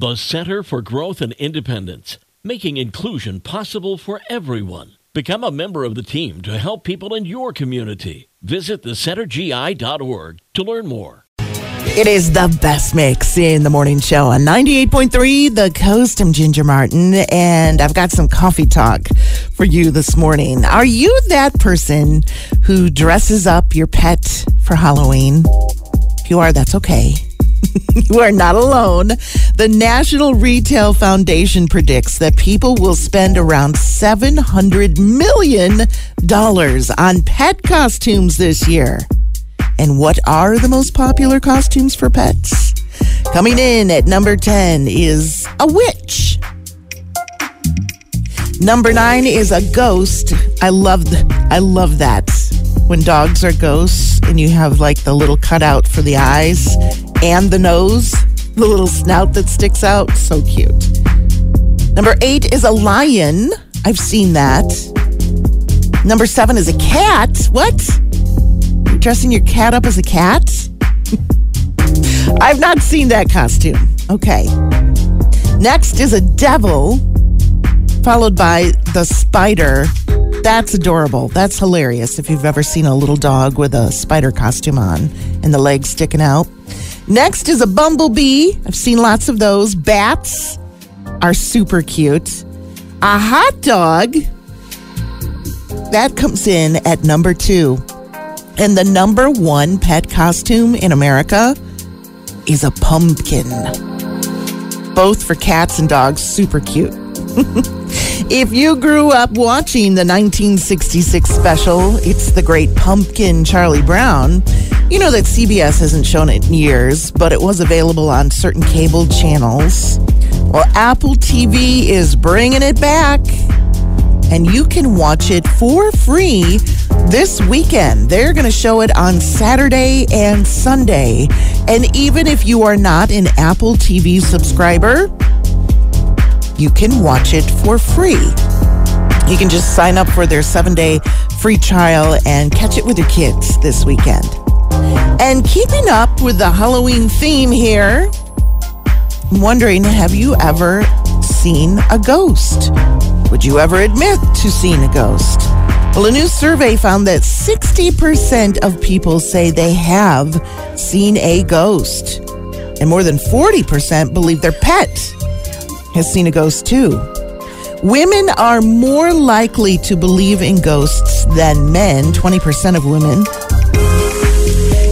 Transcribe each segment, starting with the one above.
The Center for Growth and Independence, making inclusion possible for everyone. Become a member of the team to help people in your community. Visit thecentergi.org to learn more. It is the best mix in the morning show on 98.3 The Coast. I'm Ginger Martin, and I've got some coffee talk for you this morning. Are you that person who dresses up your pet for Halloween? If you are, that's okay. you are not alone. The National Retail Foundation predicts that people will spend around $700 million on pet costumes this year. And what are the most popular costumes for pets? Coming in at number 10 is a witch. Number 9 is a ghost. I love I love that. When dogs are ghosts and you have like the little cutout for the eyes and the nose, the little snout that sticks out, so cute. Number 8 is a lion. I've seen that. Number 7 is a cat. What? You're dressing your cat up as a cat? I've not seen that costume. Okay. Next is a devil, followed by the spider. That's adorable. That's hilarious if you've ever seen a little dog with a spider costume on and the legs sticking out. Next is a bumblebee. I've seen lots of those. Bats are super cute. A hot dog. That comes in at number two. And the number one pet costume in America is a pumpkin. Both for cats and dogs, super cute. if you grew up watching the 1966 special, It's the Great Pumpkin, Charlie Brown, you know that CBS hasn't shown it in years, but it was available on certain cable channels. Well, Apple TV is bringing it back and you can watch it for free this weekend. They're going to show it on Saturday and Sunday. And even if you are not an Apple TV subscriber, you can watch it for free. You can just sign up for their seven day free trial and catch it with your kids this weekend. And keeping up with the Halloween theme here, I'm wondering have you ever seen a ghost? Would you ever admit to seeing a ghost? Well, a new survey found that 60% of people say they have seen a ghost. And more than 40% believe their pet has seen a ghost too. Women are more likely to believe in ghosts than men, 20% of women.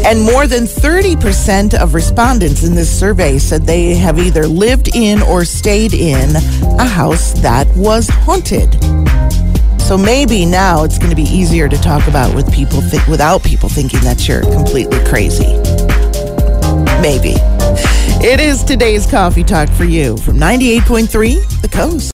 And more than 30% of respondents in this survey said they have either lived in or stayed in a house that was haunted. So maybe now it's going to be easier to talk about with people th- without people thinking that you're completely crazy. Maybe. It is today's coffee talk for you from 98.3 The Coast.